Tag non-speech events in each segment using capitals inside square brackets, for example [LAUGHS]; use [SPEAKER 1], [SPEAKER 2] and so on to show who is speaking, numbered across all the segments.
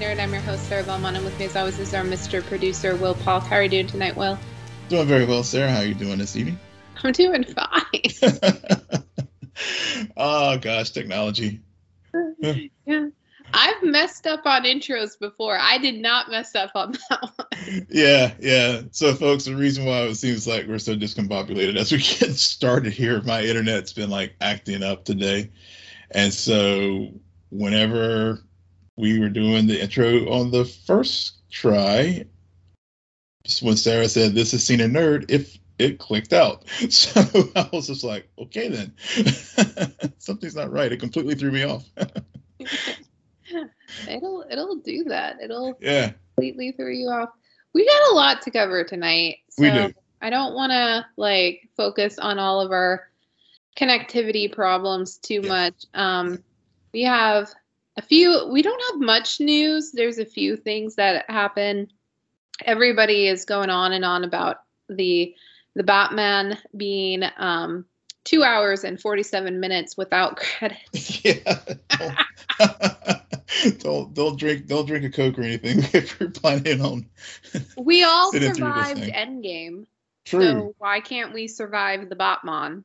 [SPEAKER 1] Nerd. I'm your host, Sarah Belmont, and with me, as always, is our Mr. Producer, Will Paul. How are you doing tonight, Will?
[SPEAKER 2] Doing very well, Sarah. How are you doing this evening?
[SPEAKER 1] I'm doing fine. [LAUGHS]
[SPEAKER 2] oh gosh, technology. [LAUGHS]
[SPEAKER 1] yeah. I've messed up on intros before. I did not mess up on that one.
[SPEAKER 2] Yeah, yeah. So, folks, the reason why it seems like we're so discombobulated as we get started here, my internet's been like acting up today, and so whenever we were doing the intro on the first try, just when Sarah said, "This is Seen a Nerd," if it clicked out. [LAUGHS] So I was just like, okay, then [LAUGHS] something's not right. It completely threw me off. [LAUGHS]
[SPEAKER 1] it'll it'll do that. It'll
[SPEAKER 2] yeah
[SPEAKER 1] completely throw you off. We got a lot to cover tonight. So
[SPEAKER 2] we do.
[SPEAKER 1] I don't want to like focus on all of our connectivity problems too
[SPEAKER 2] Yeah.
[SPEAKER 1] much. Um, we have a few. We don't have much news. There's a few things that happen. Everybody is going on and on about the the Batman being um, two hours and 47 minutes without [LAUGHS] credits. [LAUGHS]
[SPEAKER 2] yeah. Don't, [LAUGHS] don't don't drink don't drink a coke or anything if you're planning on.
[SPEAKER 1] We all
[SPEAKER 2] Sitting through this
[SPEAKER 1] survived. Endgame,
[SPEAKER 2] True.
[SPEAKER 1] so why can't we survive the Batman?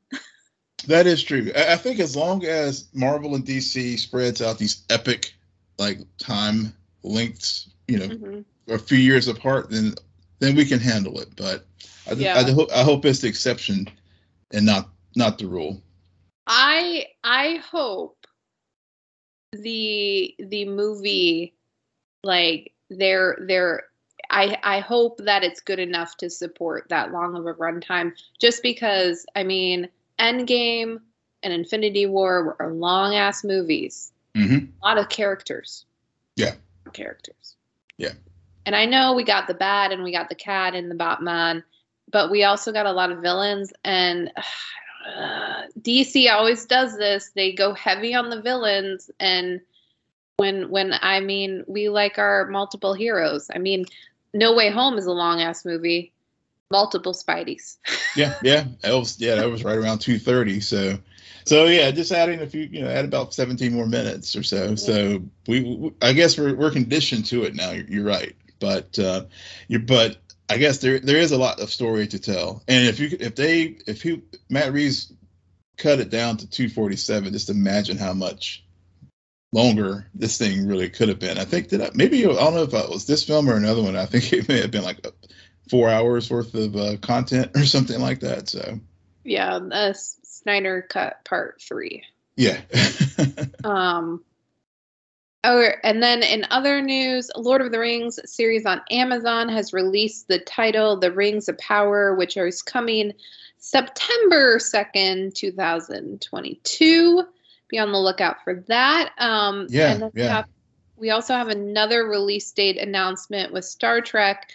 [SPEAKER 2] That is true. I think as long as Marvel and DC spreads out these epic, like time lengths, you know,
[SPEAKER 1] Mhm.
[SPEAKER 2] a few years apart, then then we can handle it. But I,
[SPEAKER 1] Yeah.
[SPEAKER 2] I, hope I hope it's the exception and not not the rule.
[SPEAKER 1] I I hope the the movie like they're they're I I hope that it's good enough to support that long of a runtime just because I mean Endgame and Infinity War were long ass movies.
[SPEAKER 2] hmm
[SPEAKER 1] A lot of characters.
[SPEAKER 2] Yeah.
[SPEAKER 1] Characters.
[SPEAKER 2] Yeah.
[SPEAKER 1] And I know we got the bad and we got the cat and the Batman, but we also got a lot of villains and [SIGHS] uh, DC always does this. They go heavy on the villains and when when I mean we like our multiple heroes. I mean No Way Home is a long ass movie. Multiple Spideys. [LAUGHS]
[SPEAKER 2] Yeah, yeah, that was yeah, that was right around two thirty. So, so yeah, just adding a few, you know, add about seventeen more minutes or so. So we, we I guess we're we're conditioned to it now. You're, you're right, but uh, you but I guess there there is a lot of story to tell. And if you if they if he Matt Reeves cut it down to two forty seven, just imagine how much longer this thing really could have been. I think that I, maybe I don't know if it was this film or another one. I think it may have been like four hours worth of uh, content or something like that. So
[SPEAKER 1] Yeah, uh, Snyder cut part three.
[SPEAKER 2] yeah, [LAUGHS]
[SPEAKER 1] Um, oh, and then in other news, Lord of the Rings series on Amazon has released the title The Rings of Power, which is coming September 2nd, 2022. Be on the lookout for that. Um,
[SPEAKER 2] Yeah, yeah.
[SPEAKER 1] we also have another release date announcement with Star Trek.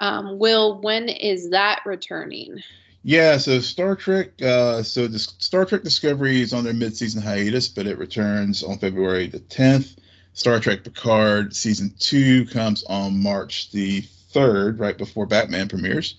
[SPEAKER 1] Um, Will, when is that returning?
[SPEAKER 2] yeah. So Star Trek, uh, so the Star Trek Discovery is on their mid-season hiatus, but it returns on February the 10th. Star Trek Picard season two comes on March the 3rd, right before Batman premieres.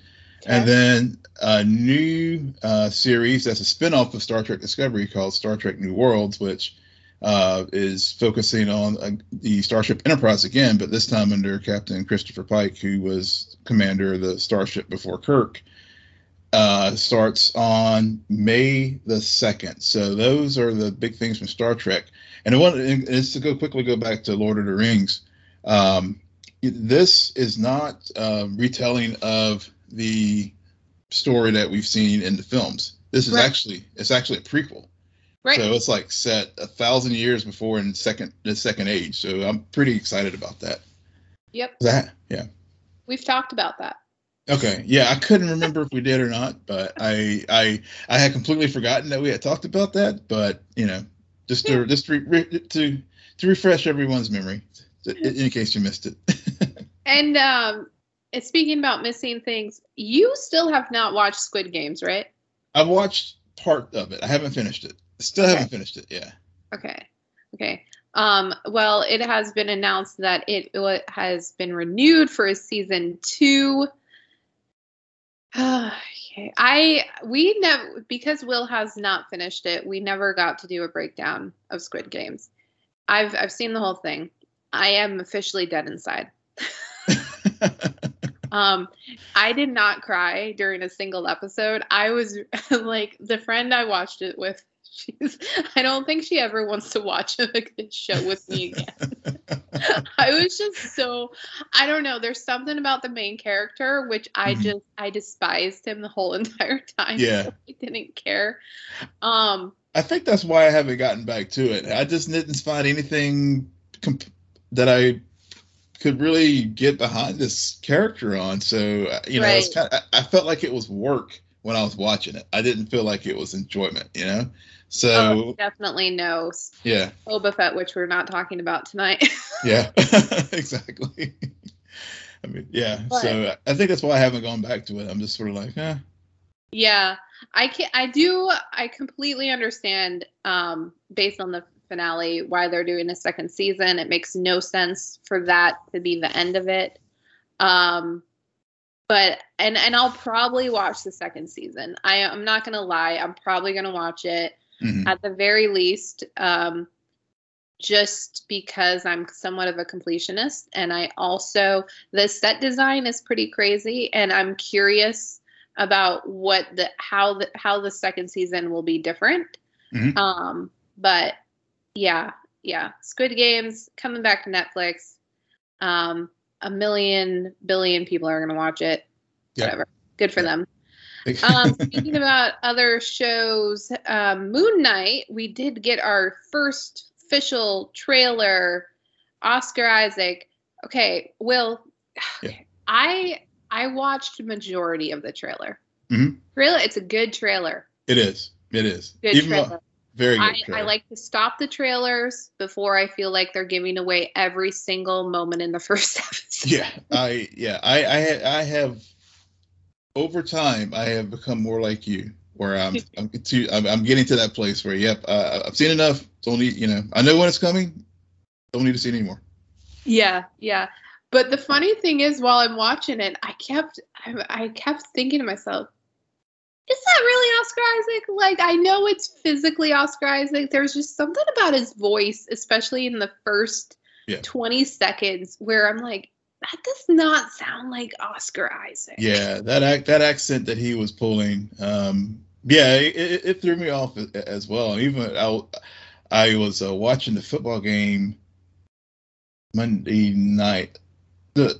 [SPEAKER 2] And then a new uh, series that's a spin-off of Star Trek Discovery called Star Trek New Worlds, which uh, is focusing on uh, the Starship Enterprise again, but this time under Captain Christopher Pike, who was commander of the starship before Kirk. Uh, starts on May the 2nd. So those are the big things from Star Trek. And I want and it's to go quickly go back to Lord of the Rings. Um, this is not uh, retelling of the story that we've seen in the films. This is
[SPEAKER 1] Right.
[SPEAKER 2] actually it's actually a prequel.
[SPEAKER 1] Right.
[SPEAKER 2] So it's like set a thousand years before in second the second age. So I'm pretty excited about that.
[SPEAKER 1] yep.
[SPEAKER 2] That yeah.
[SPEAKER 1] We've talked about that.
[SPEAKER 2] Okay. Yeah, I couldn't remember if we did or not, but I I I had completely forgotten that we had talked about that. But you know, just to just to, re, to to refresh everyone's memory, in, in case you missed it. [LAUGHS]
[SPEAKER 1] And um, speaking about missing things, you still have not watched Squid Games, right?
[SPEAKER 2] I've watched part of it. I haven't finished it. Still
[SPEAKER 1] Okay.
[SPEAKER 2] haven't finished it. Yeah.
[SPEAKER 1] Okay. Okay. Um, well, it has been announced that it has been renewed for a season two. [SIGHS] okay. I we never because Will has not finished it. We never got to do a breakdown of Squid Games. I've I've seen the whole thing. I am officially dead inside. [LAUGHS] um, I did not cry during a single episode. I was [LAUGHS] like the friend I watched it with. She's. [LAUGHS] I don't think she ever wants to watch a good show with me again. [LAUGHS] I was just so. I don't know. There's something about the main character which I
[SPEAKER 2] Mhm.
[SPEAKER 1] just I despised him the whole [LAUGHS] entire time.
[SPEAKER 2] Yeah.
[SPEAKER 1] so I didn't care. Um.
[SPEAKER 2] I think that's why I haven't gotten back to it. I just didn't find anything comp- that I could really get behind this character on. So uh, you know,
[SPEAKER 1] Right.
[SPEAKER 2] kind of, I felt like it was work when I was watching it. I didn't feel like it was enjoyment. You know, so
[SPEAKER 1] oh, definitely no
[SPEAKER 2] yeah,
[SPEAKER 1] Boba Fett, which we're not talking about tonight. [LAUGHS]
[SPEAKER 2] yeah, [LAUGHS] exactly. I mean, yeah.
[SPEAKER 1] But-
[SPEAKER 2] so I think that's why I haven't gone back to it. I'm just sort of like, eh.
[SPEAKER 1] Yeah, I can I do I completely understand um based on the finale why they're doing a second season. It makes no sense for that to be the end of it. Um but and and I'll probably watch the second season. I I'm not going to lie, I'm probably going to watch it
[SPEAKER 2] mhm.
[SPEAKER 1] at the very least um just because I'm somewhat of a completionist and I also the set design is pretty crazy and I'm curious about what the how the how the second season will be different.
[SPEAKER 2] Mhm.
[SPEAKER 1] Um but yeah, yeah. Squid Games coming back to Netflix. Um a million billion people are going to watch it. Whatever. Good for them um, [LAUGHS] speaking about other shows, um, Moon Knight, we did get our first official trailer. Oscar Isaac. Okay, Will,
[SPEAKER 2] Yeah.
[SPEAKER 1] I I watched majority of the trailer.
[SPEAKER 2] Mhm.
[SPEAKER 1] Trailer, it's a good trailer.
[SPEAKER 2] it is. It is.
[SPEAKER 1] Good
[SPEAKER 2] Even
[SPEAKER 1] trailer.
[SPEAKER 2] very good.
[SPEAKER 1] I, I like to stop the trailers before I feel like they're giving away every single moment in the first [LAUGHS] episode.
[SPEAKER 2] yeah i yeah i i i have over time i have become more like you where i'm [LAUGHS] i'm to i'm, I'm getting to that place where yep uh, i've seen enough don't need you know i know when it's coming don't need to see it anymore
[SPEAKER 1] Yeah, yeah. But the funny thing is, while I'm watching it, I kept I, I kept thinking to myself, "Is that really Oscar Isaac?" Like I know it's physically Oscar Isaac. There's just something about his voice, especially in the first
[SPEAKER 2] Yeah.
[SPEAKER 1] 20 seconds, where I'm like, "That does not sound like Oscar Isaac."
[SPEAKER 2] yeah that act that accent that he was pulling um yeah it, it, it threw me off as well even i i was uh, watching the football game monday night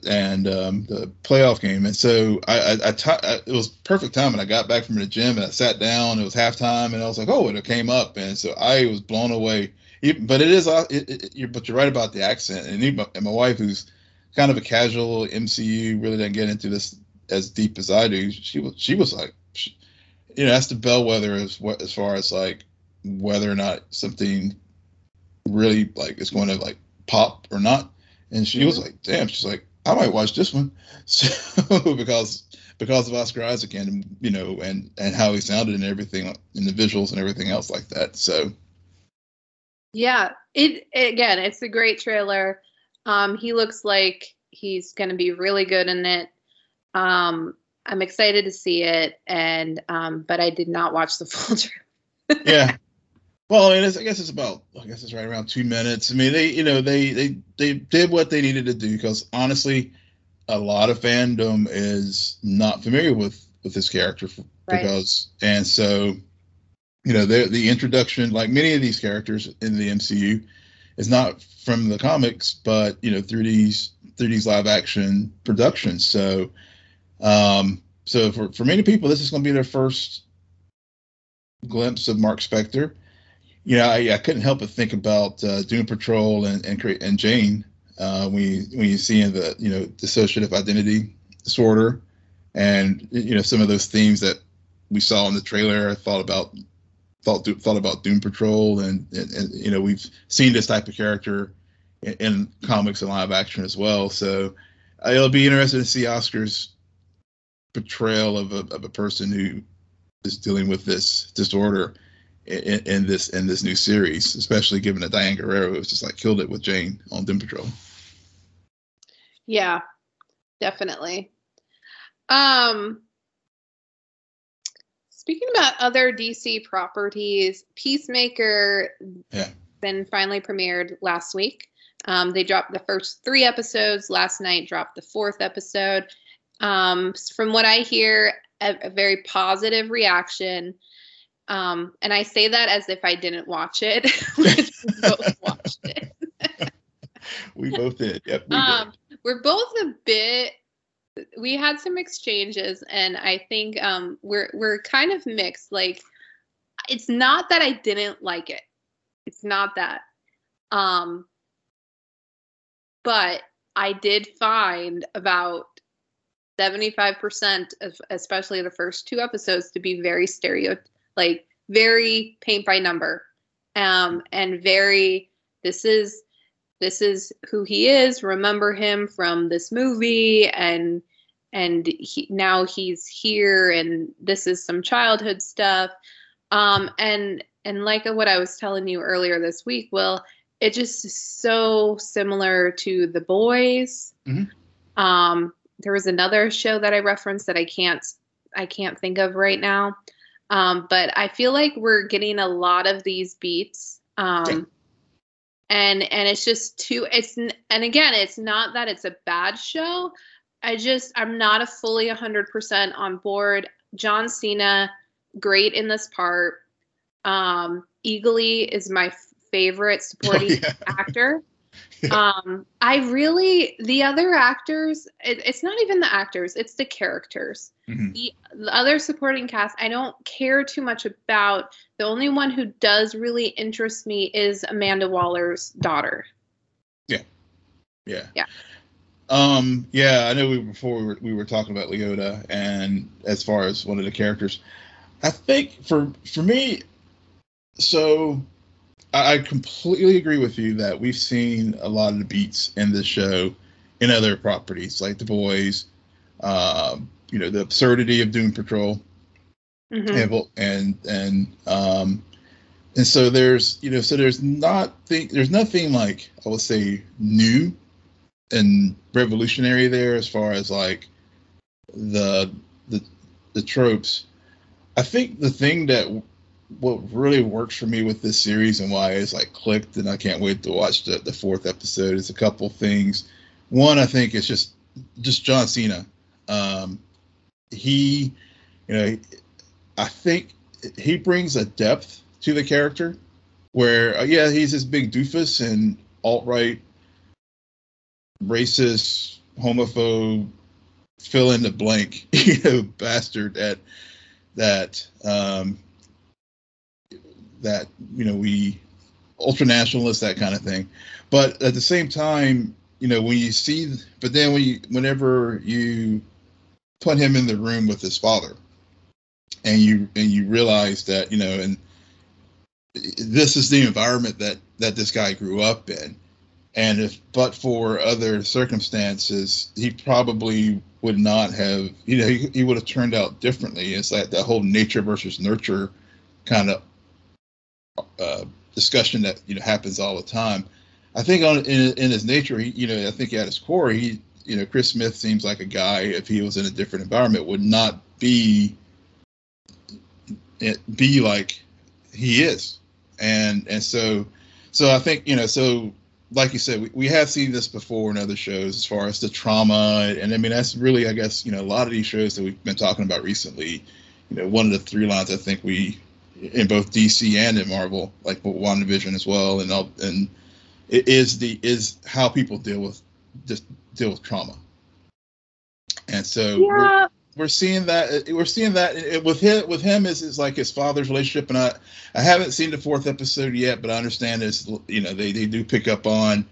[SPEAKER 2] and um, the playoff game. And so I, I, I, ti- I- it was perfect time. And I got back from the gym and I sat down. It was halftime, and I was like, oh, it came up, and so I was blown away. But it is, uh, it, it, you're, but you're right about the accent. And even and my wife, who's kind of a casual MCU, really didn't get into this as deep as I do. She was, she was like, she, you know, that's the bellwether as what as far as like whether or not something really like is going to like pop or not. And she was mm-hmm. like, "Damn!" She's like, "I might watch this one," [LAUGHS] so because because of Oscar Isaac and you know and and how he sounded and everything and the visuals and everything else like that. So
[SPEAKER 1] Yeah, it again, it's a great trailer. Um, he looks like he's going to be really good in it. Um, I'm excited to see it, and um, but I did not watch the [LAUGHS] full
[SPEAKER 2] yeah. Well, I, mean, it's, I guess it's about I guess it's right around two minutes. I mean, they you know they they they did what they needed to do because honestly, a lot of fandom is not familiar with with this character
[SPEAKER 1] Right.
[SPEAKER 2] because and so you know the the introduction like many of these characters in the MCU is not from the comics but you know through these through these live action productions so um so for for many people this is going to be their first glimpse of Mark Spector you know I, I couldn't help but think about uh, Doom Patrol and and, and Jane uh, when you when you see the you know dissociative identity disorder and you know some of those themes that we saw in the trailer. I thought about thought thought about Doom Patrol, and, and, and you know we've seen this type of character in, in comics and live action as well. So uh, it'll be interesting to see Oscar's portrayal of a of a person who is dealing with this disorder in, in this in this new series, especially given that Diane Guerrero was just like killed it with Jane on Doom Patrol.
[SPEAKER 1] Yeah, definitely. Um, speaking about other DC properties, Peacemaker
[SPEAKER 2] Yeah.
[SPEAKER 1] been finally premiered last week. Um, they dropped the first three episodes last night. Dropped the fourth episode. Um, from what I hear, a, a very positive reaction. Um, and I say that as if I didn't watch it. [LAUGHS] we both watched it. [LAUGHS]
[SPEAKER 2] we both did. Yep. We
[SPEAKER 1] um, did. We're both a bit. We had some exchanges, and I think um, we're we're kind of mixed. Like, it's not that I didn't like it. It's not that. Um, but I did find about 75% of especially the first two episodes to be very stereo like very paint by number um and very this is this is who he is remember him from this movie and and he, now he's here and this is some childhood stuff um and and like what i was telling you earlier this week will it just is so similar to the boys mm-hmm. um there was another show that I referenced that I can't I can't think of right now. Um, but I feel like we're getting a lot of these beats. Um, yeah. And and it's just too it's and again it's not that it's a bad show. I just I'm not a fully 100% on board. John Cena great in this part. Um Eagly is my favorite supporting [LAUGHS] oh, yeah. actor. [LAUGHS] um, I really the other actors. It, it's not even the actors; it's the characters. Mm-hmm. The, the other supporting cast, I don't care too much about. The only one who does really interest me is Amanda Waller's daughter.
[SPEAKER 2] Yeah, yeah,
[SPEAKER 1] yeah.
[SPEAKER 2] Um, yeah, I know we before we were, we were talking about Leota, and as far as one of the characters, I think for for me, so I completely agree with you that we've seen a lot of the beats in this show in other properties like The Boys, um, you know, the absurdity of Doom Patrol, mm-hmm. and and um, and so there's you know so there's not there's nothing like I would say new and revolutionary there as far as like the the the tropes. I think the thing that what really works for me with this series and why it's like clicked and I can't wait to watch the, the fourth episode is a couple things. One, I think it's just just John Cena. Um, he, you know, I think he brings a depth to the character where, uh, yeah, he's this big doofus and alt right, racist, homophobe, fill in the blank, [LAUGHS] you know, bastard that that um, that you know we ultra nationalists that kind of thing. But at the same time you know when you see but then when you whenever you put him in the room with his father and you and you realize that you know and this is the environment that that this guy grew up in. And if but for other circumstances he probably would not have you know he, he would have turned out differently. It's like that whole nature versus nurture kind of uh, discussion that you know happens all the time. I think on in, in his nature, he you know I think at his core, he you know Chris Smith seems like a guy if he was in a different environment would not be be like he is, and and so so I think you know so like you said, we, we have seen this before in other shows as far as the trauma. And I mean, that's really, I guess, you know, a lot of these shows that we've been talking about recently, you know, one of the three lines I think we in both DC and in Marvel, like WandaVision as well, and and it is the is how people deal with just deal with trauma. And so yeah. we're, we're seeing that we're seeing that eh, with him with him is is like his father's relationship, and I I haven't seen the fourth episode yet, but I understand this you know they they do pick up on,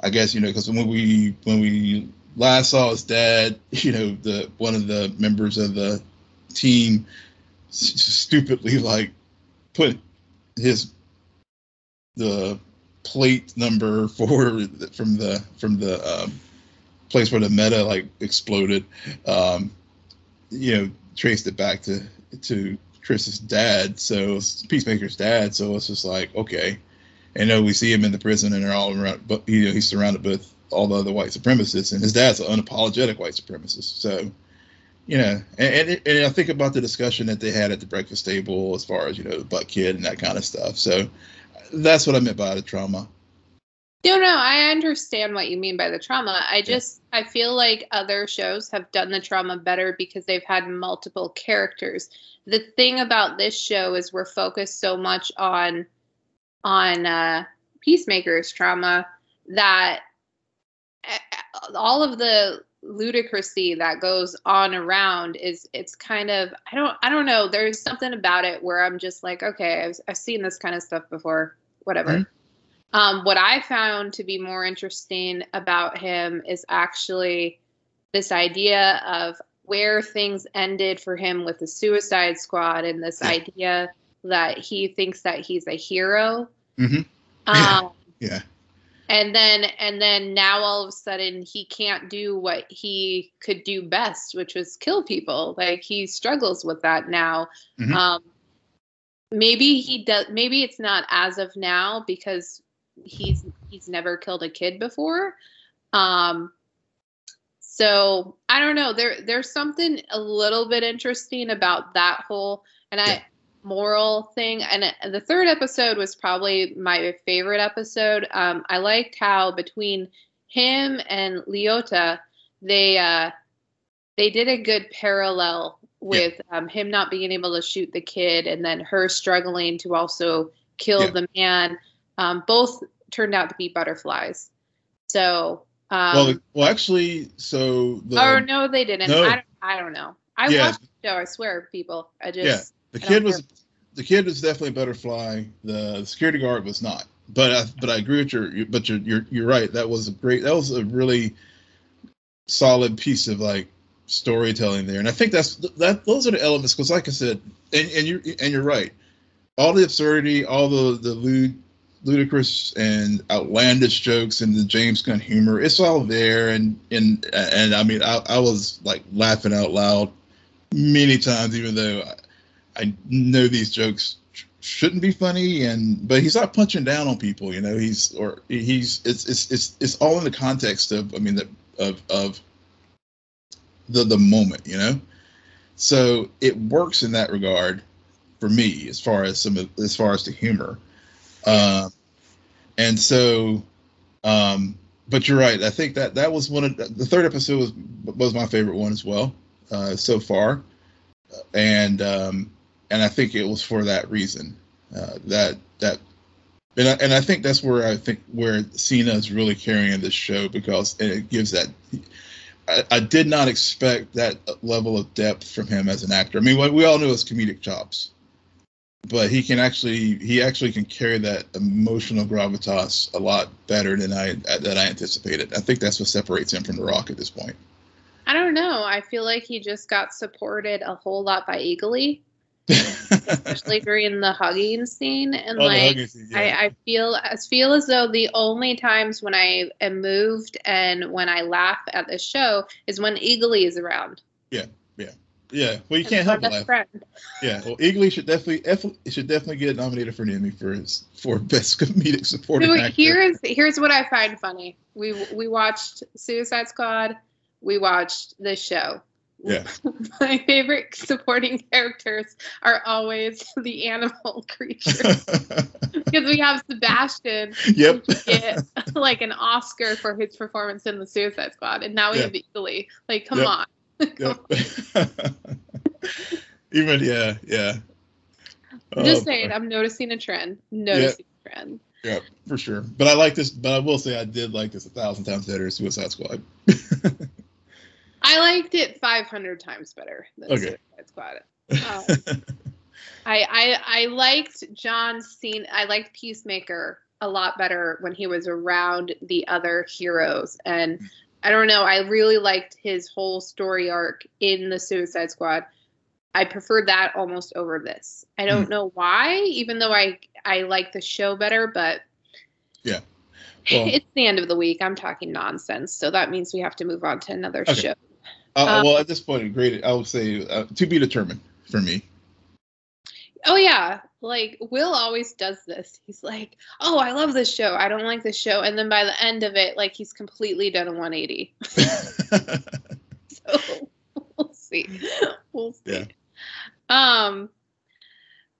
[SPEAKER 2] I guess you know because when we when we last saw his dad, [LAUGHS] you know the one of the members of the team stupidly like put his the plate number [LAUGHS] for from the from the um, place where the meta like exploded. Um, you know traced it back to to chris's dad so peacemaker's dad so it's just like okay. And know we see him in the prison and they're all around but you know he's surrounded with all the other white supremacists and his dad's an unapologetic white supremacist so you know, and, and, and I think about the discussion that they had at the breakfast table as far as you know, the butt kid and that kind of stuff. So that's what I meant by the trauma.
[SPEAKER 1] No, no, I understand what you mean by the trauma. I just I feel like other shows have done the trauma better because they've had multiple characters. The thing about this show is we're focused so much on on uh Peacemaker's trauma that eh, all of the ludicrousy that goes on around is it's kind of I don't I don't know there's something about it where I'm just like okay I've I've seen this kind of stuff before whatever. Mm-hmm. Um, what I found to be more interesting about him is actually this idea of where things ended for him with the Suicide Squad and this idea that he thinks that he's a hero.
[SPEAKER 2] Mm-hmm. Um, [LAUGHS] yeah
[SPEAKER 1] and then and then now all of a sudden he can't do what he could do best which was kill people. Like he struggles with that now. Mm-hmm. um maybe he does maybe it's not as of now because he's he's never killed a kid before. Um so i don't know. There there's something a little bit interesting about that whole and i moral thing. And the third episode was probably my favorite episode. Um, I liked how between him and Leota, they uh, they did a good parallel with yeah. um, him not being able to shoot the kid, and then her struggling to also kill yeah. the man. Um, both turned out to be butterflies. So. Um,
[SPEAKER 2] well, well, actually, so.
[SPEAKER 1] The, oh no, they didn't. No. I, don't, I don't know. I yeah. watched the show. I swear, people. I just.
[SPEAKER 2] The kid was the kid was definitely a butterfly. The security guard was not. But I, but I agree with your. But you're, you're you're right. That was a great. That was a really solid piece of like storytelling there. And I think that's that. Those are the elements because, like I said, and, and you and you're right. All the absurdity, all the the lewd, ludicrous and outlandish jokes and the James Gunn humor, it's all there. And and and I mean, I, I was like laughing out loud many times, even though. I, I know these jokes shouldn't be funny and but he's not punching down on people you know he's or he's it's it's it's, it's all in the context of i mean the of of the the moment you know? So it works in that regard for me as far as some of, as far as the humor. Um and so um but you're right i think that that was one of the, the third episode was was my favorite one as well uh so far. And um and I think it was for that reason uh, that that and I, and I think that's where I think where Cena is really carrying this show because it gives that. I, I, did not expect that level of depth from him as an actor. I mean, we all know his comedic chops, but he can actually he actually can carry that emotional gravitas a lot better than I than I anticipated. I think that's what separates him from The Rock at this point.
[SPEAKER 1] I don't know. I feel like he just got supported a whole lot by Eagly especially during the hugging scene. And oh, like, scene, yeah. I, I feel I feel as though the only times when I am moved and when I laugh at the show is when Eagly is around.
[SPEAKER 2] Yeah, yeah, yeah. Well, you can't help but laugh. Friend. Yeah, well, Eagly should definitely should definitely get nominated for an Emmy for his for best comedic supporting so actor.
[SPEAKER 1] Here's here's what I find funny. We we watched Suicide Squad. We watched this show
[SPEAKER 2] yeah. [LAUGHS]
[SPEAKER 1] My favorite supporting characters are always [LAUGHS] the animal [LAUGHS] creatures. because we have Sebastian
[SPEAKER 2] yep.
[SPEAKER 1] get like an Oscar for his performance in the Suicide Squad. And now we yeah. have Eagly. Like, come yep. on.
[SPEAKER 2] yep. Even yeah, yeah.
[SPEAKER 1] I'm just oh, saying, boy. I'm noticing a trend. Noticing yeah. a trend.
[SPEAKER 2] Yeah, for sure. But I like this. But I will say, I did like this a thousand times better. Suicide Squad.
[SPEAKER 1] I liked it 500 times better than okay. Suicide Squad. Um, [LAUGHS] I, I I liked John Cena. I liked Peacemaker a lot better when he was around the other heroes, and I don't know. I really liked his whole story arc in the Suicide Squad. I preferred that almost over this. I don't mm. know why, even though I I like the show better, but
[SPEAKER 2] yeah. [LAUGHS]
[SPEAKER 1] Well, it's the end of the week. I'm talking nonsense, so that means we have to move on to another okay. show.
[SPEAKER 2] Uh, um, well, at this point, great. I would say uh, to be determined for me.
[SPEAKER 1] Oh yeah, like Will always does this. He's like, "Oh, I love this show. I don't like this show," and then by the end of it, like he's completely done a 180. [LAUGHS] [LAUGHS] so we'll see. We'll see. Yeah. Um.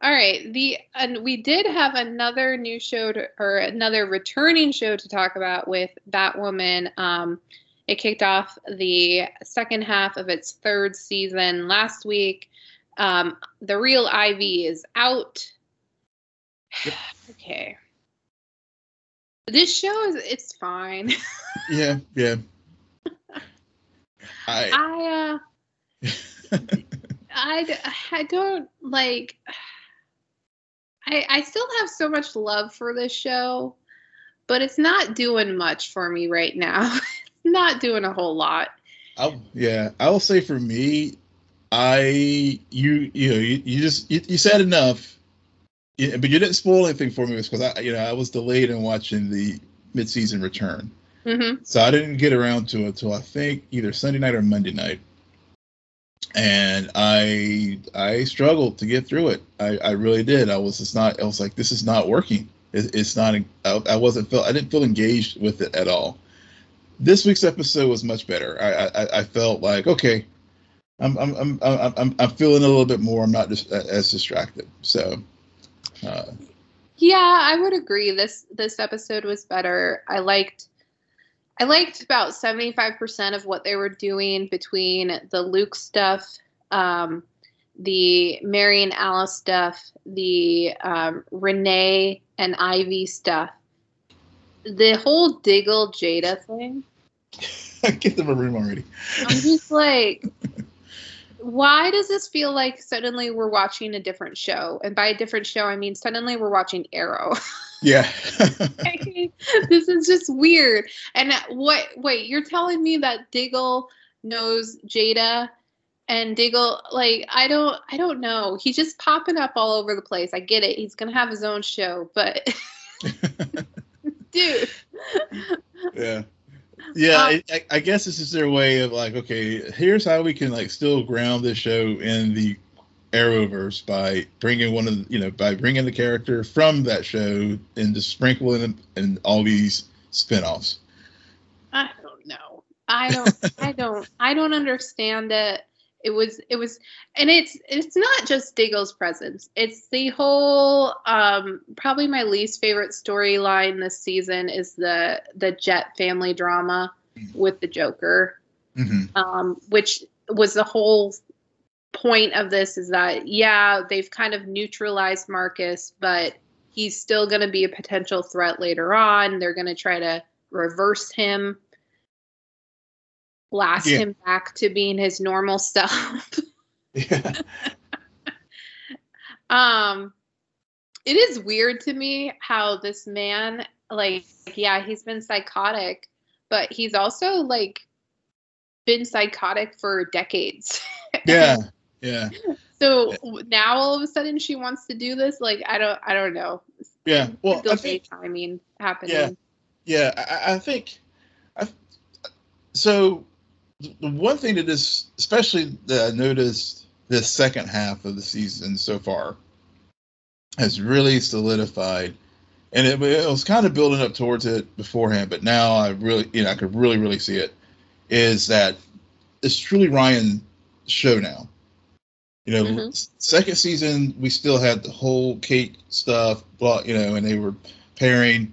[SPEAKER 1] All right. The and we did have another new show to, or another returning show to talk about with Batwoman. Um, it kicked off the second half of its third season last week. Um, the real Ivy is out.
[SPEAKER 2] Yep. [SIGHS]
[SPEAKER 1] okay. This show is it's fine. [LAUGHS]
[SPEAKER 2] Yeah, yeah. I [LAUGHS]
[SPEAKER 1] I uh [LAUGHS] I, I don't like [SIGHS] I I still have so much love for this show, but it's not doing much for me right now. Not doing a whole lot.
[SPEAKER 2] I yeah, I will say for me, I you you know you, you just you, you said enough, Yeah, but you didn't spoil anything for me because I you know I was delayed in watching the mid-season return,
[SPEAKER 1] hmm
[SPEAKER 2] so I didn't get around to it until I think either Sunday night or Monday night, and I I struggled to get through it. I I really did. I was just not. I was like, this is not working. It, it's not. I, I wasn't felt. I didn't feel engaged with it at all. This week's episode was much better. I I, I felt like okay. I'm I'm, I'm I'm I'm I'm feeling a little bit more. I'm not just as distracted. So, uh,
[SPEAKER 1] Yeah, I would agree. This this episode was better. I liked I liked about 75% of what they were doing between the Luke stuff, um, the Mary and Alice stuff, the um, Renee and Ivy stuff. The whole Diggle Jada thing. [LAUGHS]
[SPEAKER 2] I get them a room already.
[SPEAKER 1] I'm just like, why does this feel like suddenly we're watching a different show? And by a different show, I mean suddenly we're watching Arrow. [LAUGHS]
[SPEAKER 2] Yeah.
[SPEAKER 1] this is just weird. And what? Wait, you're telling me that Diggle knows Jada, and Diggle like I don't I don't know. He's just popping up all over the place. I get it. He's gonna have his own show, but [LAUGHS] dude.
[SPEAKER 2] yeah. Yeah,
[SPEAKER 1] Um,
[SPEAKER 2] I, I- guess this is their way of like, okay, here's how we can like still ground this show in the Arrowverse by bringing one of the, you know by bringing the character from that show and just sprinkling them in all these spinoffs.
[SPEAKER 1] I don't know. I don't I don't I don't understand it. It was it was and it's it's not just Diggle's presence. It's the whole um probably my least favorite storyline this season is the the Jet family drama with the Joker.
[SPEAKER 2] hmm
[SPEAKER 1] Um which was the whole point of this is that yeah, they've kind of neutralized Marcus, but he's still going to be a potential threat later on. They're going to try to reverse him, blast
[SPEAKER 2] Yeah.
[SPEAKER 1] him back to being his normal self. [LAUGHS]
[SPEAKER 2] Yeah.
[SPEAKER 1] um, it is weird to me how this man, like, yeah, he's been psychotic, but he's also like been psychotic for decades. [LAUGHS]
[SPEAKER 2] Yeah. [LAUGHS] Yeah.
[SPEAKER 1] So now all of a sudden she wants to do this. Like I don't, I don't know.
[SPEAKER 2] Yeah. Well, I think
[SPEAKER 1] timing happening.
[SPEAKER 2] Yeah. Yeah, I, I think, I, so the one thing that is, especially that I noticed this second half of the season so far, has really solidified, and it, it was kind of building up towards it beforehand, but now I really, you know, I could really, really see it, is that it's truly Ryan's show now. You know,
[SPEAKER 1] Mhm.
[SPEAKER 2] second season we still had the whole Kate stuff, blah, you know, and they were pairing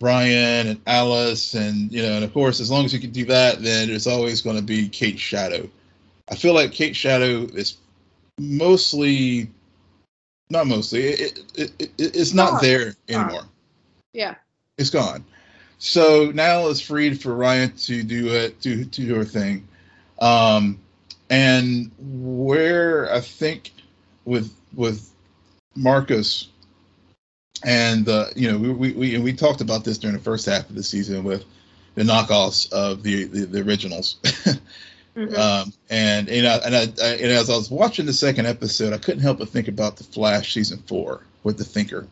[SPEAKER 2] Ryan and Alice, and you know, and of course, as long as you can do that, then it's always going to be Kate's shadow. I feel like Kate's shadow is mostly, not mostly, it, it, it, it's not
[SPEAKER 1] Gone.
[SPEAKER 2] there
[SPEAKER 1] Gone.
[SPEAKER 2] anymore.
[SPEAKER 1] Yeah.
[SPEAKER 2] It's gone. So now it's freed for Ryan to do it, to to do her thing, um, and where I think with with Marcus and uh, you know we, we we we talked about this during the first half of the season with the knockoffs of the the, the originals. [LAUGHS]
[SPEAKER 1] Mhm.
[SPEAKER 2] Um, and you know, and, I, I, and as I was watching the second episode, I couldn't help but think about the Flash season four with the Thinker,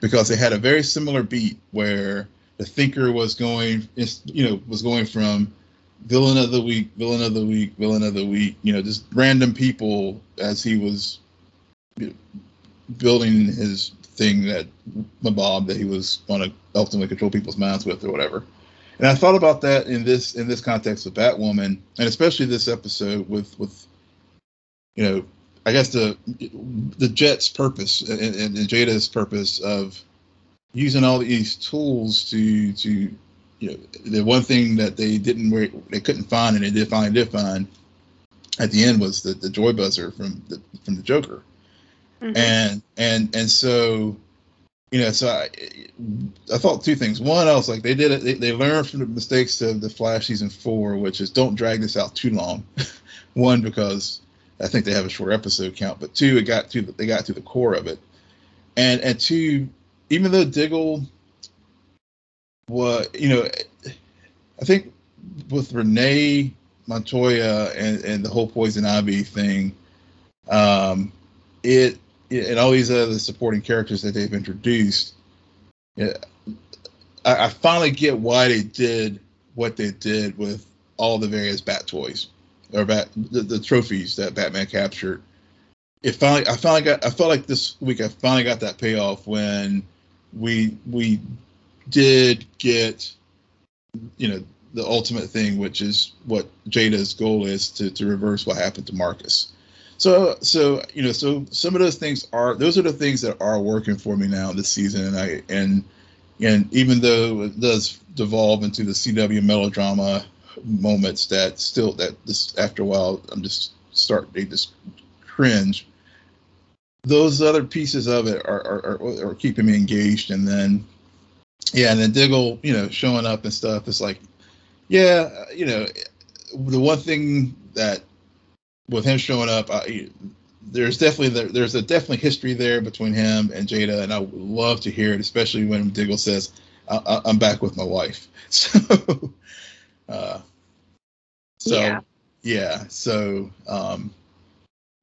[SPEAKER 2] because they had a very similar beat where the Thinker was going, is- you know, was going from villain of the week, villain of the week, villain of the week, you know, just random people as he was you know, building his thing that Mabob that he was going to ultimately control people's minds with or whatever. And I thought about that in this in this context of Batwoman, and especially this episode with with you know I guess the the Jet's purpose and, and, and Jada's purpose of using all these tools to to you know the one thing that they didn't they couldn't find and they did finally did find at the end was the, the joy buzzer from the from the Joker, mm-hmm. and and and so you know so I I thought two things. One, I was like they did it. They, they learned from the mistakes of the Flash season four, which is don't drag this out too long. [LAUGHS] One because I think they have a short episode count, but two, it got to they got to the core of it, and and two, even though Diggle, was you know, I think with Renee Montoya and, and the whole Poison Ivy thing, um, it, it and all these other supporting characters that they've introduced, yeah, I, I finally get why they did what they did with all the various Bat toys or Bat the, the trophies that Batman captured. It finally, I finally got. I felt like this week I finally got that payoff when we we did get, you know, the ultimate thing, which is what Jada's goal is to to reverse what happened to Marcus. So so you know so some of those things are those are the things that are working for me now this season, and I and and even though it does devolve into the CW melodrama moments that still that this after a while I'm just start they just cringe. Those other pieces of it are are, are, are keeping me engaged, and then yeah, and then Diggle, you know, showing up and stuff. It's like yeah, you know, the one thing that with him showing up, I, there's definitely there's a definitely history there between him and Jada, and I would love to hear it, especially when Diggle says, I, am back with my wife." [LAUGHS] So, uh, so yeah, yeah so um,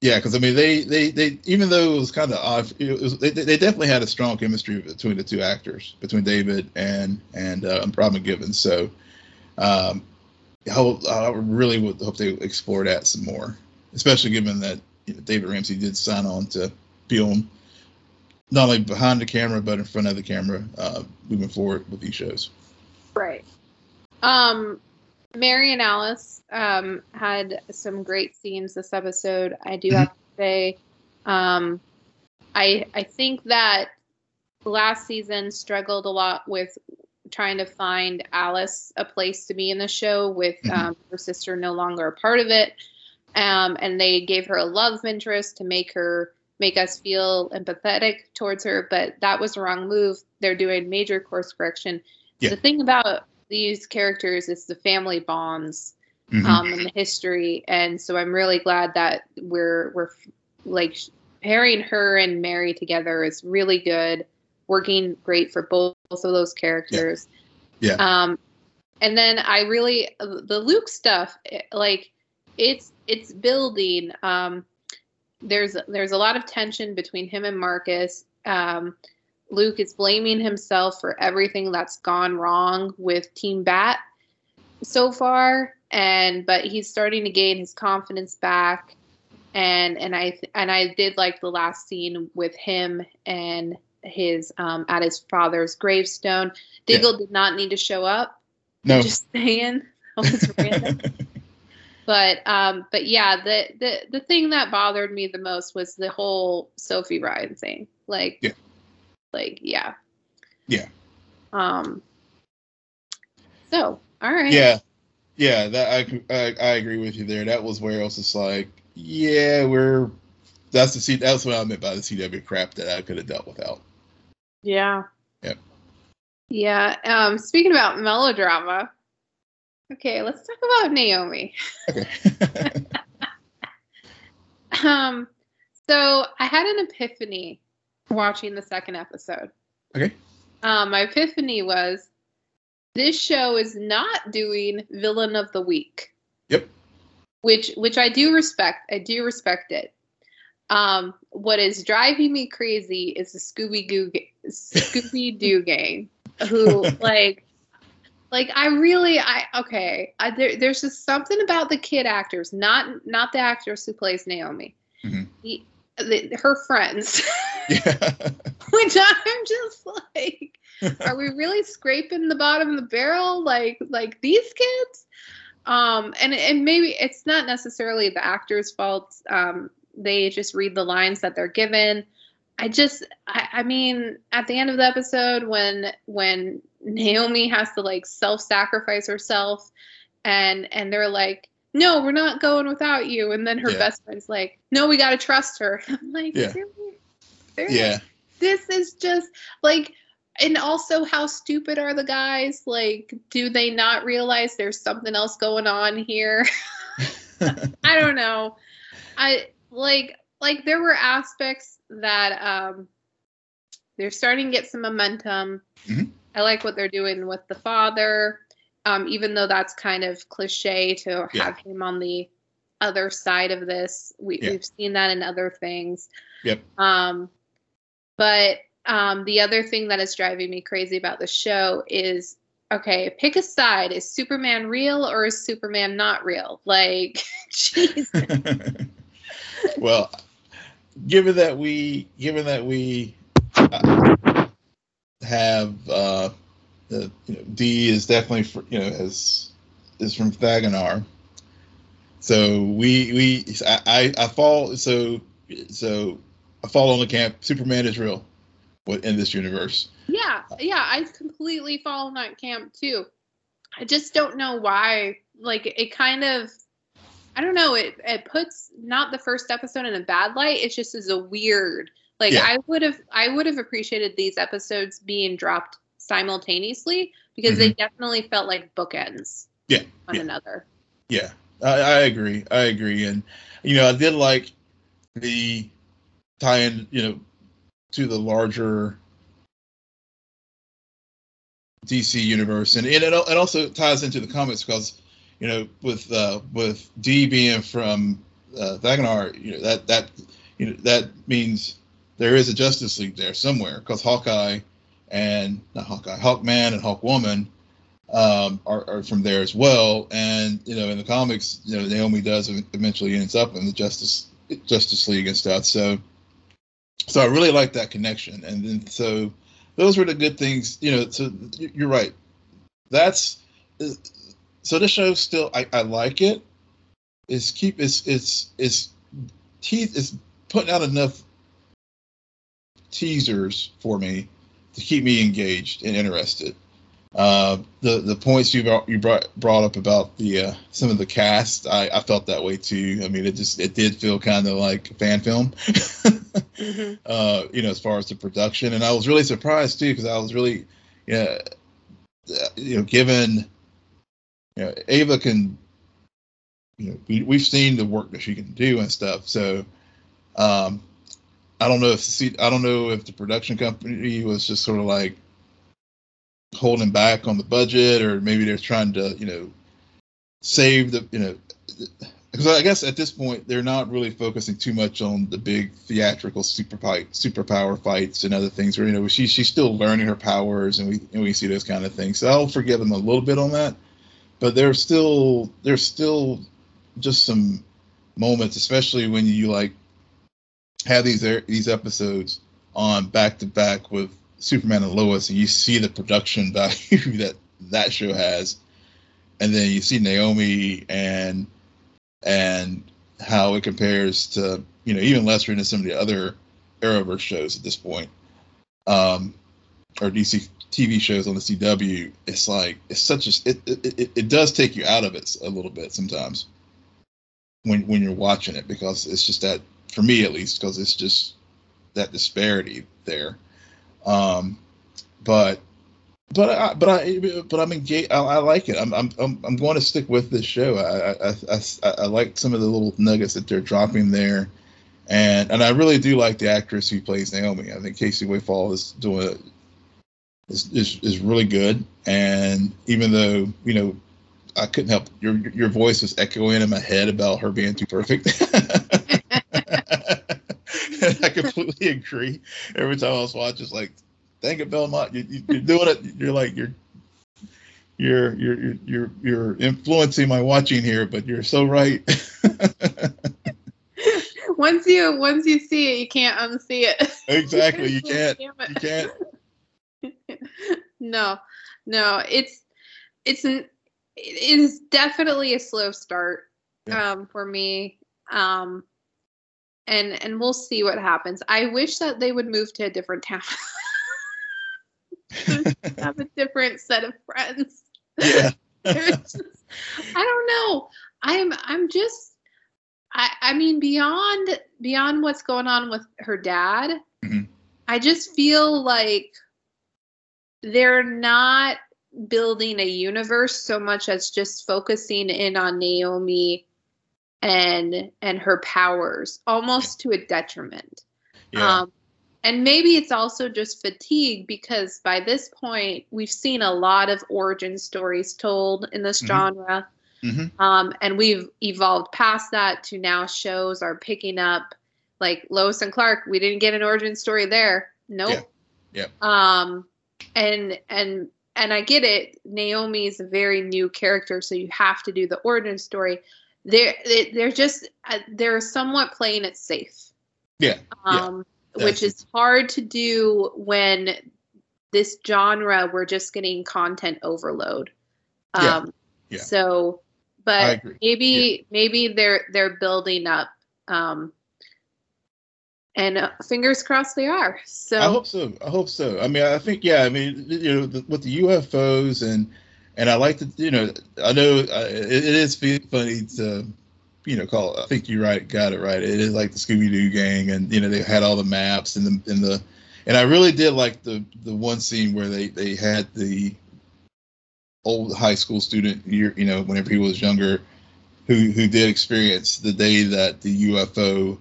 [SPEAKER 2] yeah, because I mean they they they even though it was kind of odd, it was, they they definitely had a strong chemistry between the two actors, between David and and uh, Robin Givens. So um, I, I really would hope they explore that some more, especially given that you know, David Ramsey did sign on to film not only behind the camera but in front of the camera uh, moving forward with these shows.
[SPEAKER 1] Right. Um, Mary and Alice um, had some great scenes this episode. I do mm-hmm. have to say, um, I I think that last season struggled a lot with trying to find Alice a place to be in the show with mm-hmm. um, her sister no longer a part of it. Um, and they gave her a love interest to make her make us feel empathetic towards her, but that was the wrong move. They're doing major course correction. Yeah. The thing about these characters is the family bonds mm-hmm. um, and the history, and so I'm really glad that we're we're like pairing her and Mary together is really good working great for both, both of those characters.
[SPEAKER 2] Yeah. yeah.
[SPEAKER 1] Um, and then I really the Luke stuff, like it's it's building. Um, there's there's a lot of tension between him and Marcus. Um, Luke is blaming himself for everything that's gone wrong with Team Bat so far, and but he's starting to gain his confidence back. And and I and I did like the last scene with him and his um, at his father's gravestone. Diggle yeah. did not need to show up.
[SPEAKER 2] No,
[SPEAKER 1] just saying. [LAUGHS] [LAUGHS] but um, but yeah, the the the thing that bothered me the most was the whole Sophie Ryan thing. Like,
[SPEAKER 2] yeah.
[SPEAKER 1] like yeah,
[SPEAKER 2] yeah.
[SPEAKER 1] Um. So all right.
[SPEAKER 2] Yeah, yeah. That I I, I agree with you there. That was where I was just like, yeah, we're. That's the C. That's what I meant by the CW crap that I could have dealt without.
[SPEAKER 1] Yeah.
[SPEAKER 2] Yep.
[SPEAKER 1] Yeah. Um, speaking about melodrama, okay, let's talk about Naomi.
[SPEAKER 2] Okay. [LAUGHS]
[SPEAKER 1] um, so I had an epiphany watching the second episode.
[SPEAKER 2] Okay.
[SPEAKER 1] Um, my epiphany was this show is not doing villain of the week.
[SPEAKER 2] Yep.
[SPEAKER 1] Which which I do respect. I do respect it. Um, what is driving me crazy is the Scooby Doo Scooby Doo [LAUGHS] gang, who like, like I really I okay. I, there, there's just something about the kid actors, not not the actress who plays Naomi. Mm-hmm. He, the, her friends, [LAUGHS] which I'm just like, are we really scraping the bottom of the barrel like like these kids? Um, and and maybe it's not necessarily the actor's fault. Um, they just read the lines that they're given. I just I, I mean at the end of the episode when when Naomi has to like self-sacrifice herself and and they're like no we're not going without you and then her
[SPEAKER 2] Yeah.
[SPEAKER 1] best friend's like no we got to trust her [LAUGHS] I'm like
[SPEAKER 2] Yeah.
[SPEAKER 1] really?
[SPEAKER 2] Yeah.
[SPEAKER 1] this is just like and also how stupid are the guys like do they not realize there's something else going on here [LAUGHS] [LAUGHS] i don't know i like like there were aspects that um they're starting to get some momentum
[SPEAKER 2] Mhm.
[SPEAKER 1] i like what they're doing with the father um even though that's kind of cliche to
[SPEAKER 2] Yeah.
[SPEAKER 1] have him on the other side of this we,
[SPEAKER 2] Yeah.
[SPEAKER 1] we've seen that in other things
[SPEAKER 2] Yep.
[SPEAKER 1] um but um, the other thing that is driving me crazy about the show is okay, pick a side. Is Superman real or is Superman not real? Like, [LAUGHS] jeez. [LAUGHS]
[SPEAKER 2] well, given that we given that we uh, have uh, the you know, D is definitely fr- you know is is from Thanagar, so we we I, I I fall so so I fall on the camp. Superman is real, in this universe.
[SPEAKER 1] yeah, yeah, I completely fall in that camp too. I just don't know why. Like, it kind of. I don't know. It it puts not the first episode in a bad light. It just is a weird. Like
[SPEAKER 2] Yeah.
[SPEAKER 1] I would have I would have appreciated these episodes being dropped simultaneously because they definitely felt like bookends.
[SPEAKER 2] Mm-hmm. Yeah,
[SPEAKER 1] One
[SPEAKER 2] yeah.
[SPEAKER 1] another.
[SPEAKER 2] Yeah, I, I agree. I agree, and you know, I did like the tie-in, you know, to the larger DC universe, and and it, it also ties into the comics because you know, with uh, with D being from uh, Thanagar, you know that that you know that means there is a Justice League there somewhere because Hawkeye and not Hawkeye, Hawkman and Hawkwoman um, are, are from there as well. And you know, in the comics, you know, Naomi does eventually ends up in the Justice Justice League and stuff. So, so I really like that connection. And then so those were the good things. You know, so you're right. That's so this show still I, I like it. It's keep it's it's it's te- it's putting out enough teasers for me to keep me engaged and interested. Uh, the the points you brought, you brought brought up about the uh, some of the cast, I, I felt that way too. I mean, it just it did feel kind of like a fan film, [LAUGHS]
[SPEAKER 1] hmm
[SPEAKER 2] uh, you know, as far as the production, and I was really surprised too because I was really, yeah, uh, you know, given, you know, Ava can, you know, we we've seen the work that she can do and stuff, so. Um, I don't know if see, I don't know if the production company was just sort of like holding back on the budget, or maybe they're trying to, you know, save the, you know, because I guess at this point they're not really focusing too much on the big theatrical super fight, superpower fights and other things. Where you know she she's still learning her powers, and we and we see those kind of things. So I'll forgive them a little bit on that, but there's still there's still just some moments, especially when you like have these these episodes on back to back with Superman and Lois, and you see the production [LAUGHS] value that that show has, and then you see Naomi and and how it compares to you know even lesser than some of the other Arrowverse shows at this point, um, or DC TV shows on the CW. It's like it's such a it it, it, it does take you out of it a little bit sometimes when when you're watching it because it's just that for me at least because it's just that disparity there. Um, but but I but I but I'm engaged. I, I like it. I'm I'm I'm going to stick with this show. I, I I I like some of the little nuggets that they're dropping there, and and I really do like the actress who plays Naomi. I think Kaci Walfall is doing is is, is really good. And even though you know I couldn't help your your voice was echoing in my head about her being too perfect. [LAUGHS] I completely agree. Every time I was watching, it's like, dang it, Belmont, you, you, you're doing it. You're like you're you're you're you're you're influencing my watching here, but you're so right. [LAUGHS]
[SPEAKER 1] once you once you see it, you can't unsee it.
[SPEAKER 2] exactly, you [LAUGHS] can't. You can't.
[SPEAKER 1] No, no, it's it's an it is definitely a slow start
[SPEAKER 2] Yeah.
[SPEAKER 1] um for me. Um and and we'll see what happens. I wish that they would move to a different town. [LAUGHS] have a different set of friends.
[SPEAKER 2] Yeah. [LAUGHS]
[SPEAKER 1] just, I don't know. I'm I'm just I I mean beyond beyond what's going on with her dad,
[SPEAKER 2] Mhm.
[SPEAKER 1] I just feel like they're not building a universe so much as just focusing in on Naomi and and her powers almost to a detriment.
[SPEAKER 2] Yeah.
[SPEAKER 1] Um, and maybe it's also just fatigue because by this point we've seen a lot of origin stories told in this
[SPEAKER 2] Mhm.
[SPEAKER 1] genre,
[SPEAKER 2] hmm
[SPEAKER 1] um, and we've evolved past that to now shows are picking up like Lois and Clark. We didn't get an origin story there. Nope.
[SPEAKER 2] Yeah. Yeah.
[SPEAKER 1] Um, and and and I get it. Naomi is a very new character, so you have to do the origin story. They're they- they're just uh, they're somewhat playing it safe
[SPEAKER 2] Yeah. Yeah.
[SPEAKER 1] um, which is hard to do when this genre we're just getting content overload.
[SPEAKER 2] Yeah,
[SPEAKER 1] Um,
[SPEAKER 2] yeah.
[SPEAKER 1] So, but maybe maybe they're they're building up, um, and uh, fingers crossed they are. So
[SPEAKER 2] I hope so. I hope so. I mean, I think yeah. I mean, you know, the, with the UFOs and and I like to, you know, I know uh, it, it is funny to, you know, call. I think you right, got it right. It is like the Scooby Doo gang, and you know, they had all the maps and the and the, and I really did like the the one scene where they they had the old high school student, you you know, whenever he was younger, who who did experience the day that the UFO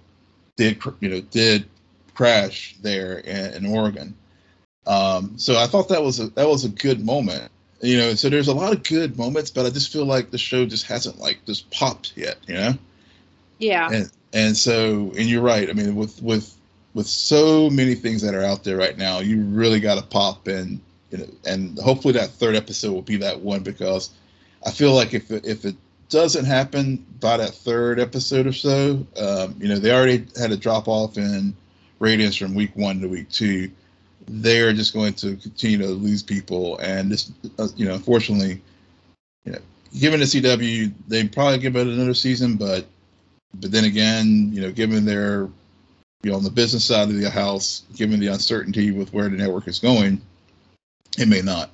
[SPEAKER 2] did you know did crash there in, in Oregon. Um, so I thought that was a that was a good moment. You know, so there's a lot of good moments, but I just feel like the show just hasn't like just popped yet. You know,
[SPEAKER 1] yeah,
[SPEAKER 2] and and so and you're right. I mean, with with with so many things that are out there right now, you really got to pop and you know, and hopefully that third episode will be that one because I feel like if if it doesn't happen by that third episode or so, um, you know, they already had a drop off in ratings from week one to week two. They're just going to continue to lose people, and this, uh, you know, unfortunately, you know, given the CW, they probably give it another season, but but then again, you know, given their you know on the business side of the house, given the uncertainty with where the network is going, it may not.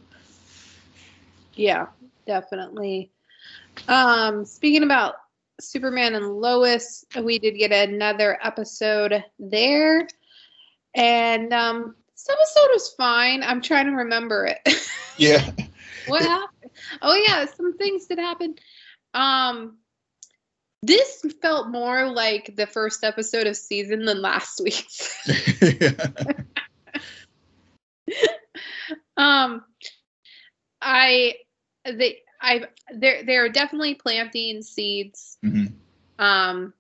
[SPEAKER 1] yeah, definitely. Um, speaking about Superman and Lois, we did get another episode there, and um, this episode was fine. I'm trying to remember it. [LAUGHS]
[SPEAKER 2] Yeah,
[SPEAKER 1] what happened? Oh yeah, some things did happen. Um, this felt more like the first episode of season than last week's. [LAUGHS] [LAUGHS] um, I they I they're they're definitely planting seeds.
[SPEAKER 2] Mhm.
[SPEAKER 1] Um,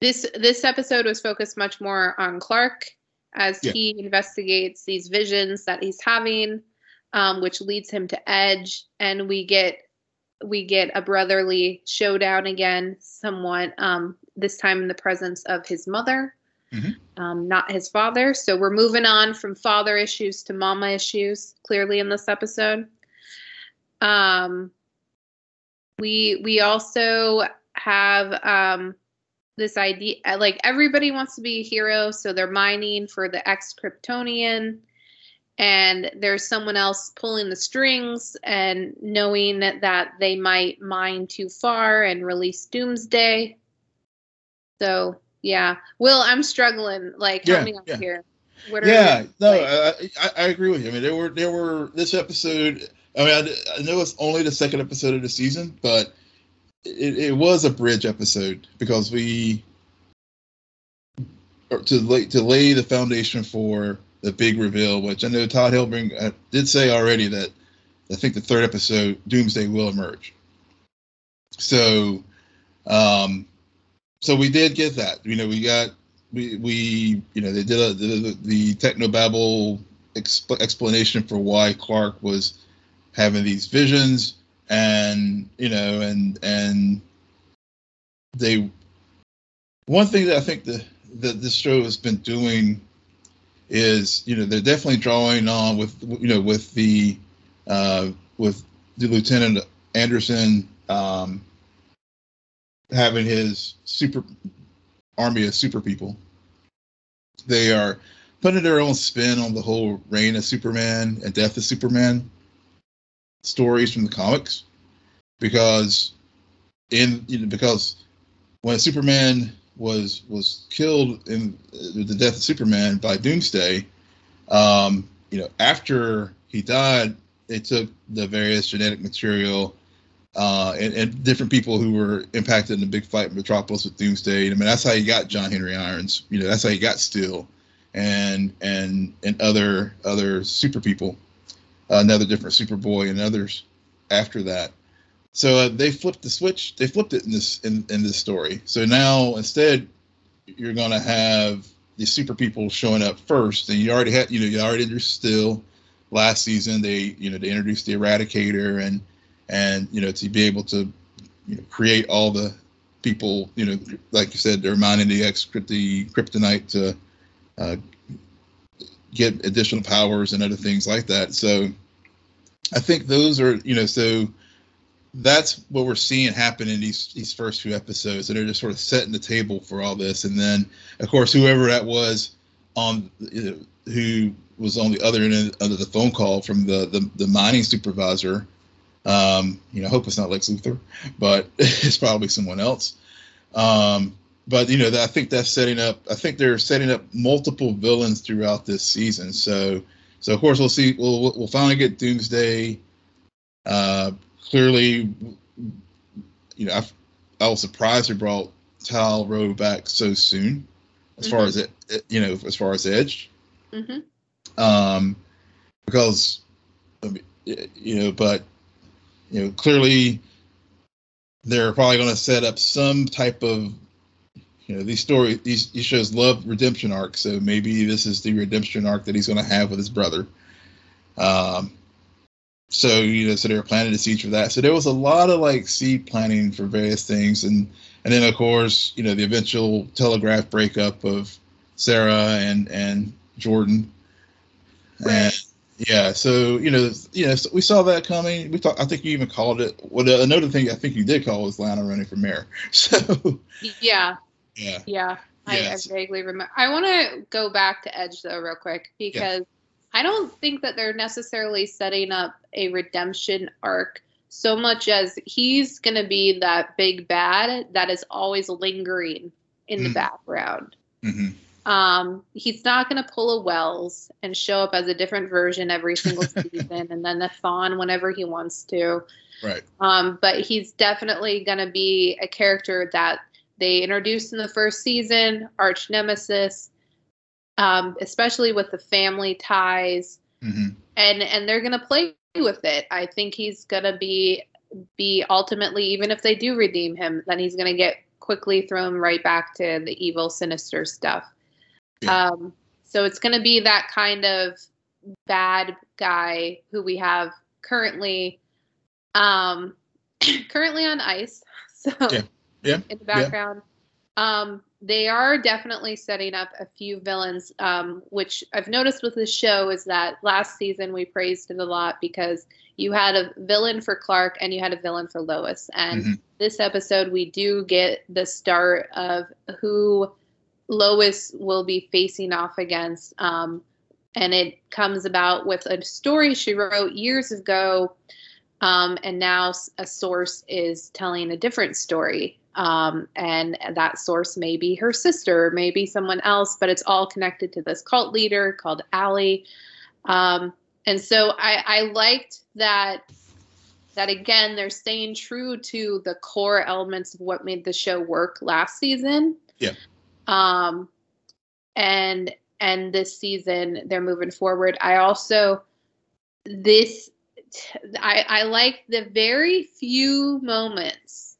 [SPEAKER 1] this this episode was focused much more on Clark as
[SPEAKER 2] Yeah.
[SPEAKER 1] he investigates these visions that he's having, um, which leads him to Edge, and we get we get a brotherly showdown again, somewhat. Um, this time in the presence of his mother,
[SPEAKER 2] Mhm.
[SPEAKER 1] um, not his father. So we're moving on from father issues to mama issues. Clearly in this episode. Um, we we also have um, this idea like everybody wants to be a hero, so they're mining for the ex Kryptonian, and there's someone else pulling the strings and knowing that they might mine too far and release Doomsday. So yeah, Will, I'm struggling. Like, help
[SPEAKER 2] Yeah,
[SPEAKER 1] me out
[SPEAKER 2] yeah.
[SPEAKER 1] here. What are
[SPEAKER 2] yeah, no,
[SPEAKER 1] like-
[SPEAKER 2] I, I, I agree with you. I mean, there were there were this episode. I mean, I, I know it's only the second episode of the season, but it, it was a bridge episode because we to lay to lay the foundation for the big reveal, which I know Todd Helbing uh, did say already that I think the third episode, Doomsday, will emerge. So, um, so we did get that. You know, we got we we you know they did a, the the technobabble exp- explanation for why Clark was having these visions, and you know, and and they one thing that I think the that this show has been doing is you know they're definitely drawing on with you know with the uh, with the Lieutenant Anderson um, having his super army of super people. They are putting their own spin on the whole reign of Superman and death of Superman stories from the comics because in you know, because when Superman was was killed in the death of Superman by Doomsday, um, you know, after he died, they took the various genetic material uh, and, and, different people who were impacted in the big fight in Metropolis with Doomsday. I mean, that's how you got John Henry Irons. You know, that's how you got Steel and and and other other super people, uh, another different Superboy and others after that. So uh, they flipped the switch. They flipped it in this in, in this story. So now instead, you're gonna have the super people showing up first, and you already had you know you already introduced Steel last season. They you know they introduced the Eradicator and and you know to be able to you know, create all the people you know like you said they're mining the X the kryptonite to uh, get additional powers and other things like that. So I think those are you know so that's what we're seeing happen in these these first few episodes and they're just sort of setting the table for all this and then of course whoever that was on who was on the other end of the phone call from the the, the mining supervisor um, you know, I hope it's not Lex Luthor, but [LAUGHS] it's probably someone else. Um, but you know, I think that's setting up. I think they're setting up multiple villains throughout this season. So, so of course we'll see. We'll we'll finally get Doomsday. Uh, clearly, you know, I, I was surprised they brought Tal-Rho back so soon. As mm-hmm. far as it, you know, as far as Edge. Mm-hmm. Um, because, you know, but you know, clearly they're probably going to set up some type of, you know, these stories, these, these shows love redemption arc So maybe this is the redemption arc that he's going to have with his brother. Um, so you know, so they were planting the seeds for that. So there was a lot of like seed planting for various things, and and then of course, you know, the eventual telegraph breakup of Sarah and and Jordan. Right. And yeah, so you know, you know, so we saw that coming. We thought, I think you even called it. Well, another thing I think you did call was Lana running for mayor. [LAUGHS] So
[SPEAKER 1] yeah,
[SPEAKER 2] yeah,
[SPEAKER 1] yeah. I, yes. I vaguely remember. I want to go back to Edge though, real quick, because yeah. I don't think that they're necessarily setting up a redemption arc so much as he's going to be that big bad that is always lingering in mm-hmm. the background. Mm-hmm. Um, he's not going to pull a Wells and show up as a different version every single [LAUGHS] season, and then the Thawne whenever he wants to.
[SPEAKER 2] Right.
[SPEAKER 1] Um, but he's definitely going to be a character that they introduced in the first season, arch nemesis, um, especially with the family ties, mm-hmm. and and they're going to play with it. I think he's going to be be ultimately, even if they do redeem him, then he's going to get quickly thrown right back to the evil, sinister stuff. Yeah. Um, so it's going to be that kind of bad guy who we have currently, um, [CLEARS THROAT] currently on ice. [LAUGHS] So
[SPEAKER 2] yeah, yeah,
[SPEAKER 1] in the background. Yeah. Um, they are definitely setting up a few villains, um, which I've noticed with this show is that last season we praised it a lot because you had a villain for Clark and you had a villain for Lois. And mm-hmm. this episode, we do get the start of who Lois will be facing off against. Um, and it comes about with a story she wrote years ago. Um, and now a source is telling a different story. Um, and that source may be her sister, maybe someone else, but it's all connected to this cult leader called Allie. Um, and so I, I liked that that again they're staying true to the core elements of what made the show work last season.
[SPEAKER 2] Yeah.
[SPEAKER 1] Um, and and this season they're moving forward. I also this I I like the very few moments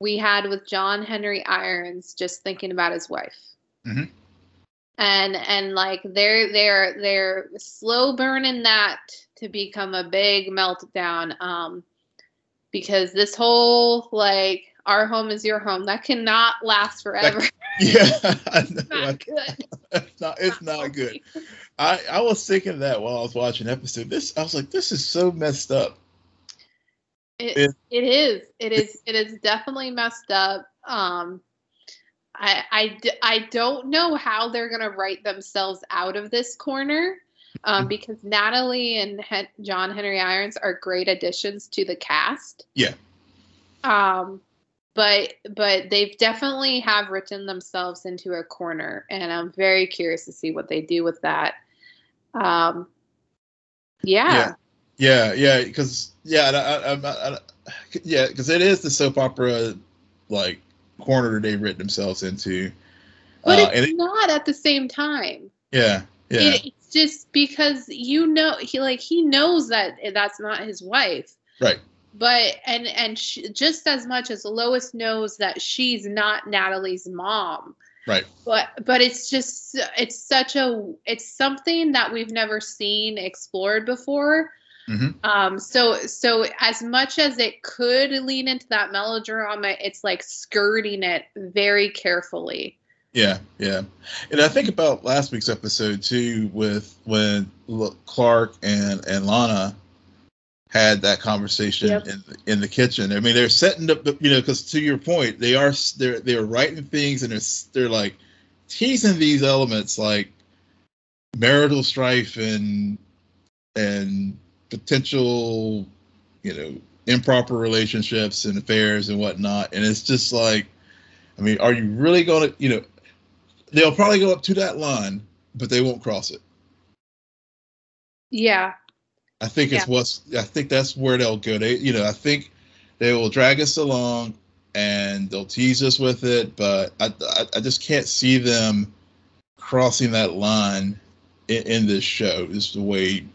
[SPEAKER 1] we had with John Henry Irons just thinking about his wife. Mm-hmm. And and like they're they're they're slow burning that to become a big meltdown. Um, because this whole like our home is your home that cannot last forever. [LAUGHS]
[SPEAKER 2] yeah, [LAUGHS] it's not good. [LAUGHS] it's not. It's not good. I I was thinking that while I was watching episode. This I was like, this is so messed up.
[SPEAKER 1] It, it, is. It is. It is definitely messed up. Um, I, I, I don't know how they're going to write themselves out of this corner um, mm-hmm. because Natalie and he- John Henry Irons are great additions to the cast.
[SPEAKER 2] Yeah.
[SPEAKER 1] Um, but but they've definitely have written themselves into a corner, and I'm very curious to see what they do with that. Um, yeah.
[SPEAKER 2] Yeah, yeah, yeah, because yeah, I, I, I, yeah, because it is the soap opera like corner they've written themselves into.
[SPEAKER 1] But uh, it's it, not at the same time.
[SPEAKER 2] Yeah, yeah.
[SPEAKER 1] It, it's just because you know he like he knows that that's not his wife.
[SPEAKER 2] Right
[SPEAKER 1] but and and she, just as much as Lois knows that she's not Natalie's mom.
[SPEAKER 2] Right.
[SPEAKER 1] But but it's just it's such a it's something that we've never seen explored before. Mm-hmm. Um, so so as much as it could lean into that melodrama, it's like skirting it very carefully.
[SPEAKER 2] Yeah, yeah, and I think about last week's episode too, with when Clark and and Lana had that conversation yep. in in the kitchen. I mean, they're setting up, you know, because to your point, they are they're they're writing things and they're they're like teasing these elements like marital strife and and potential, you know, improper relationships and affairs and whatnot. And it's just like, I mean, are you really going to, you know, they'll probably go up to that line, but they won't cross it.
[SPEAKER 1] Yeah,
[SPEAKER 2] I think it's yeah. what's. I think that's where they'll go. They, you know, I think they will drag us along and they'll tease us with it, but I, I, I just can't see them crossing that line in, in this show. Is the way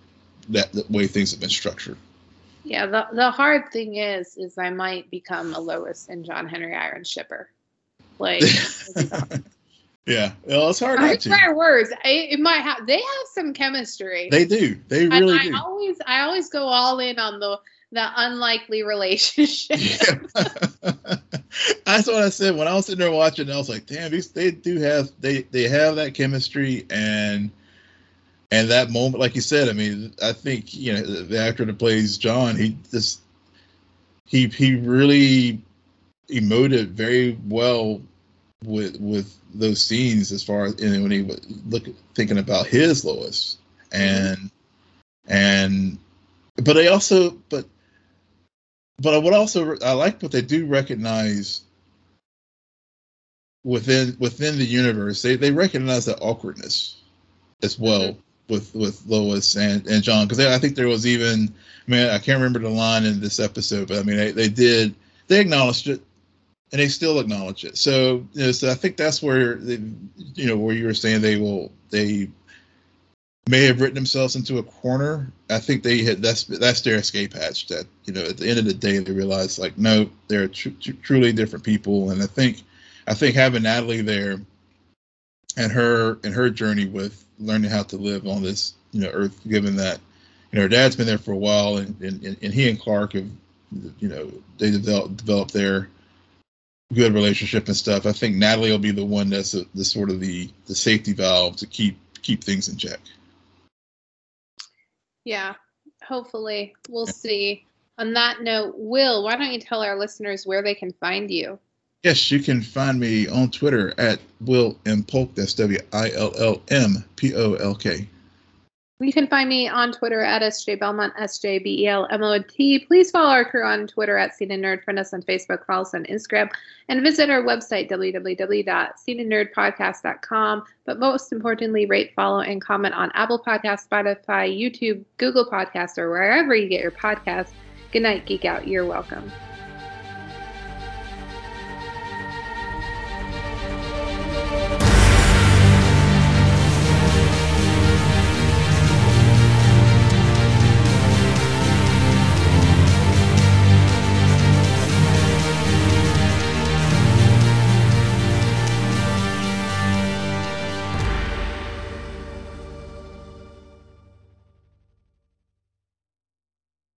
[SPEAKER 2] that the way things have been structured.
[SPEAKER 1] Yeah, the the hard thing is, is I might become a Lois and John Henry Iron shipper. Like, [LAUGHS]
[SPEAKER 2] Yeah, well, it's hard
[SPEAKER 1] not to. Words, I, it might have. They have some chemistry.
[SPEAKER 2] They do. They really and I
[SPEAKER 1] do. always, I always go all in on the the unlikely relationship. Yeah. [LAUGHS]
[SPEAKER 2] That's what I said when I was sitting there watching. I was like, "Damn, these they do have they they have that chemistry and and that moment, like you said. I mean, I think you know the actor that plays John, he just he he really emoted very well with with those scenes as far as when he was look thinking about his Lois and and but I also but but I would also I like what they do recognize within within the universe they they recognize that awkwardness as well mm-hmm. With with Lois and and John because I think there was even I mean I can't remember the line in this episode but I mean they, they did they acknowledged it and they still acknowledge it. So, you know, so I think that's where they, you know, where you were saying they will they may have written themselves into a corner. I think they had that's that's their escape hatch. That you know, at the end of the day, they realize like, no, they're tr- tr- truly different people. And I think I think having Natalie there and her and her journey with learning how to live on this you know earth, given that you know her dad's been there for a while, and and, and he and Clark have you know they develop developed their good relationship and stuff. I think Natalie will be the one that's a, the sort of the the safety valve to keep keep things in check.
[SPEAKER 1] Yeah, hopefully we'll see. On that note, Will, why don't you tell our listeners where they can find you?
[SPEAKER 2] Yes, you can find me on Twitter at Will M Polk. That's W I L L M P O L K.
[SPEAKER 1] You can find me on Twitter at SJ Belmont, S J B E L M O T. Please follow our crew on Twitter at Scene and Nerd. Friend us on Facebook, follow us on Instagram, and visit our website, www.sceneandnerdpodcast.com. But most importantly, rate, follow, and comment on Apple Podcasts, Spotify, YouTube, Google Podcasts, or wherever you get your podcasts. Good night, Geek Out. You're welcome.